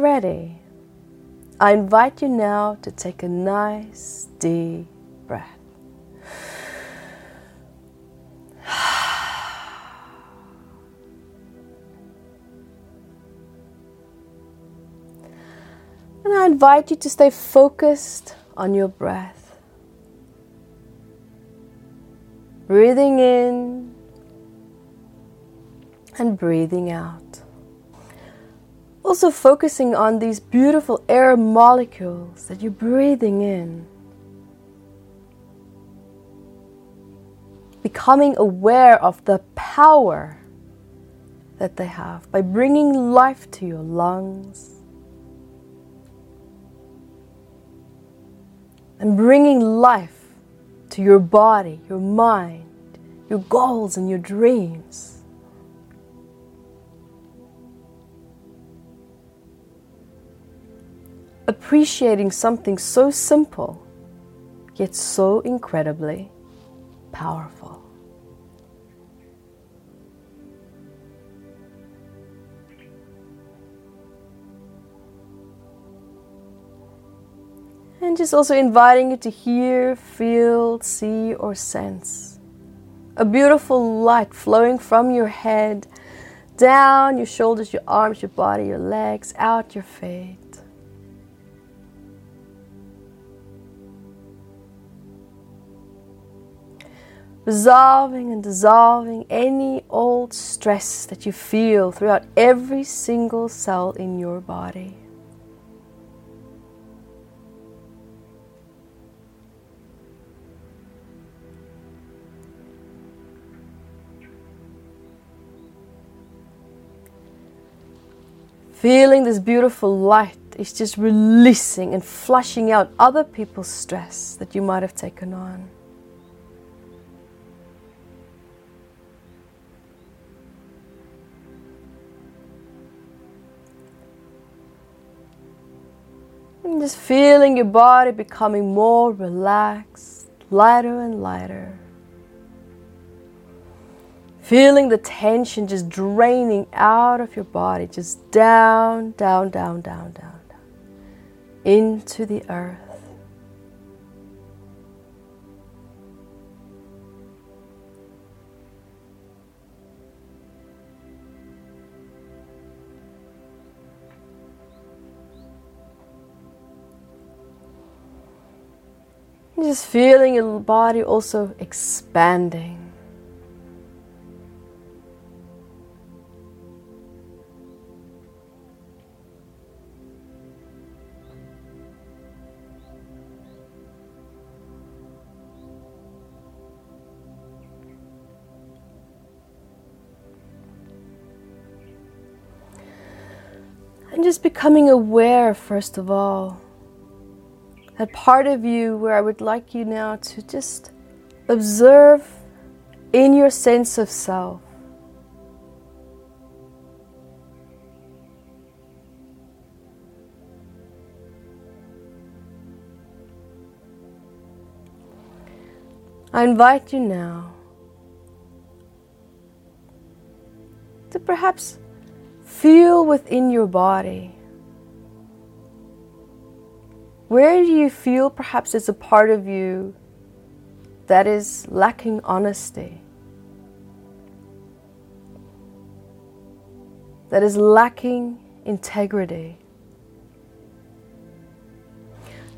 ready, I invite you now to take a nice deep breath. And I invite you to stay focused on your breath. Breathing in and breathing out. Also, focusing on these beautiful air molecules that you're breathing in. Becoming aware of the power that they have by bringing life to your lungs and bringing life to your body, your mind, your goals, and your dreams. Appreciating something so simple, yet so incredibly powerful. And just also inviting you to hear, feel, see, or sense a beautiful light flowing from your head down your shoulders, your arms, your body, your legs, out your feet. Resolving and dissolving any old stress that you feel throughout every single cell in your body. Feeling this beautiful light is just releasing and flushing out other people's stress that you might have taken on. Just feeling your body becoming more relaxed, lighter and lighter. Feeling the tension just draining out of your body, just down, down, down, down, down, down, into the earth. Just feeling your body also expanding. And just becoming aware, first of all, that part of you where I would like you now to just observe in your sense of self. I invite you now to perhaps Feel within your body. Where do you feel perhaps there's a part of you that is lacking honesty? That is lacking integrity?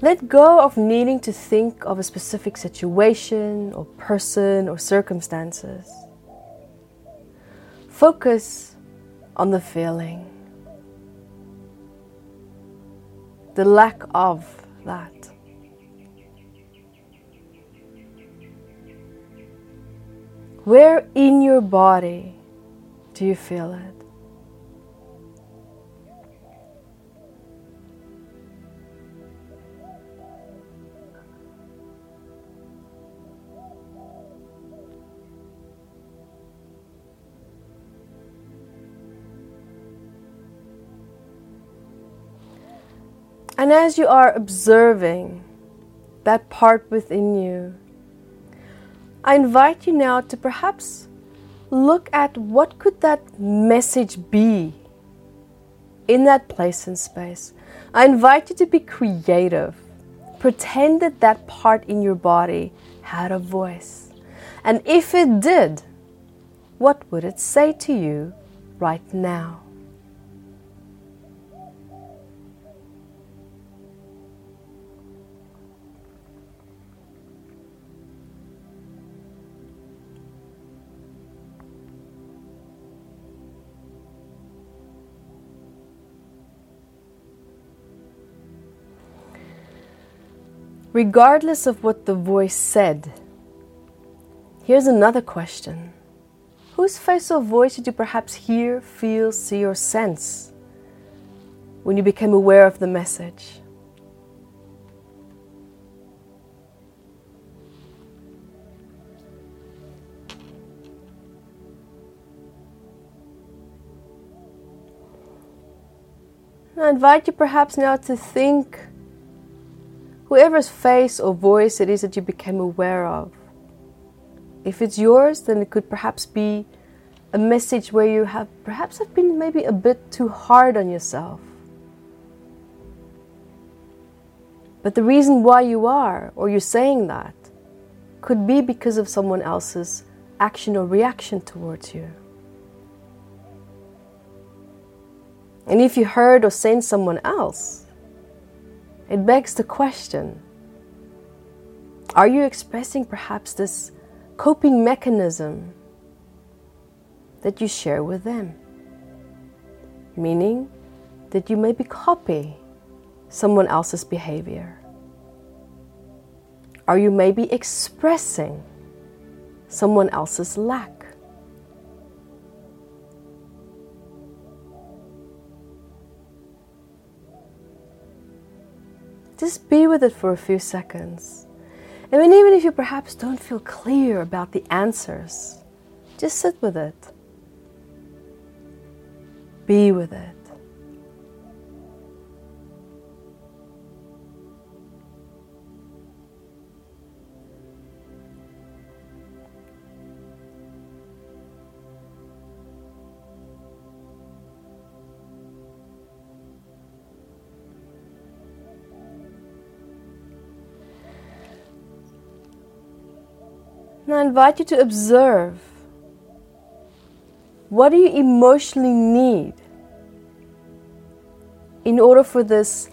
Let go of needing to think of a specific situation or person or circumstances. Focus on the feeling, the lack of that. Where in your body do you feel it? And as you are observing that part within you, I invite you now to perhaps look at what could that message be in that place and space, I invite you to be creative. Pretend that that part in your body had a voice. And if it did, what would it say to you right now? Regardless of what the voice said. Here's another question Whose face or voice did you perhaps hear, feel, see, or sense when you became aware of the message? I invite you perhaps now to think whoever's face or voice it is that you became aware of. If it's yours, then it could perhaps be a message where you have perhaps have been maybe a bit too hard on yourself. But the reason why you are, or you're saying that, could be because of someone else's action or reaction towards you. And if you heard or seen someone else, it begs the question Are you expressing perhaps this coping mechanism that you share with them? Meaning that you maybe copy someone else's behavior. Are you maybe expressing someone else's lack? Just be with it for a few seconds. I mean, even if you perhaps don't feel clear about the answers, just sit with it. Be with it. Now I invite you to observe what do you emotionally need in order for this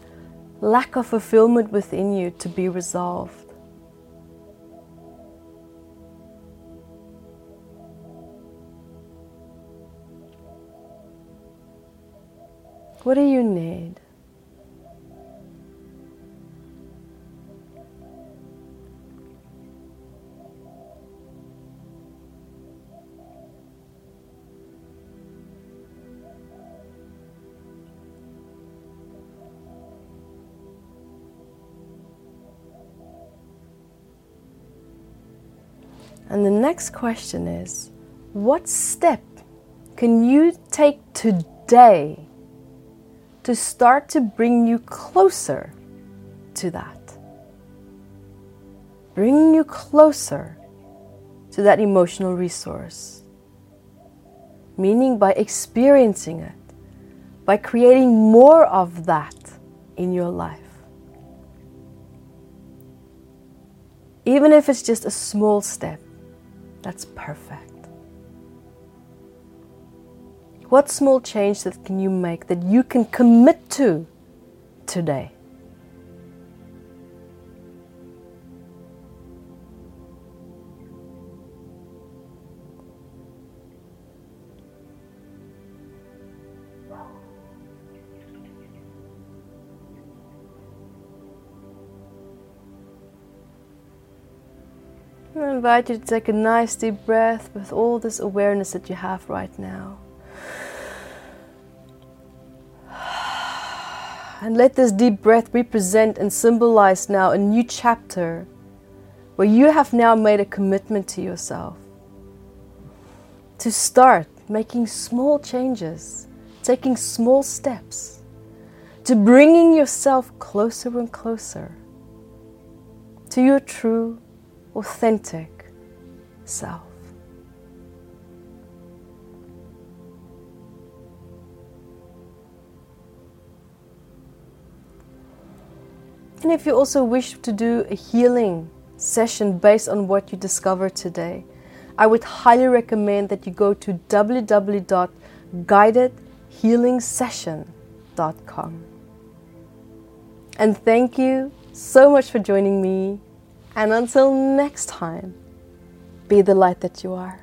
lack of fulfillment within you to be resolved? What do you need? And the next question is what step can you take today to start to bring you closer to that? Bringing you closer to that emotional resource. Meaning by experiencing it, by creating more of that in your life. Even if it's just a small step that's perfect. What small change that can you make that you can commit to today? I invite you to take a nice deep breath with all this awareness that you have right now. And let this deep breath represent and symbolize now a new chapter where you have now made a commitment to yourself to start making small changes, taking small steps, to bringing yourself closer and closer to your true authentic self. And if you also wish to do a healing session based on what you discovered today, I would highly recommend that you go to www.guidedhealingsession.com. And thank you so much for joining me and until next time, be the light that you are.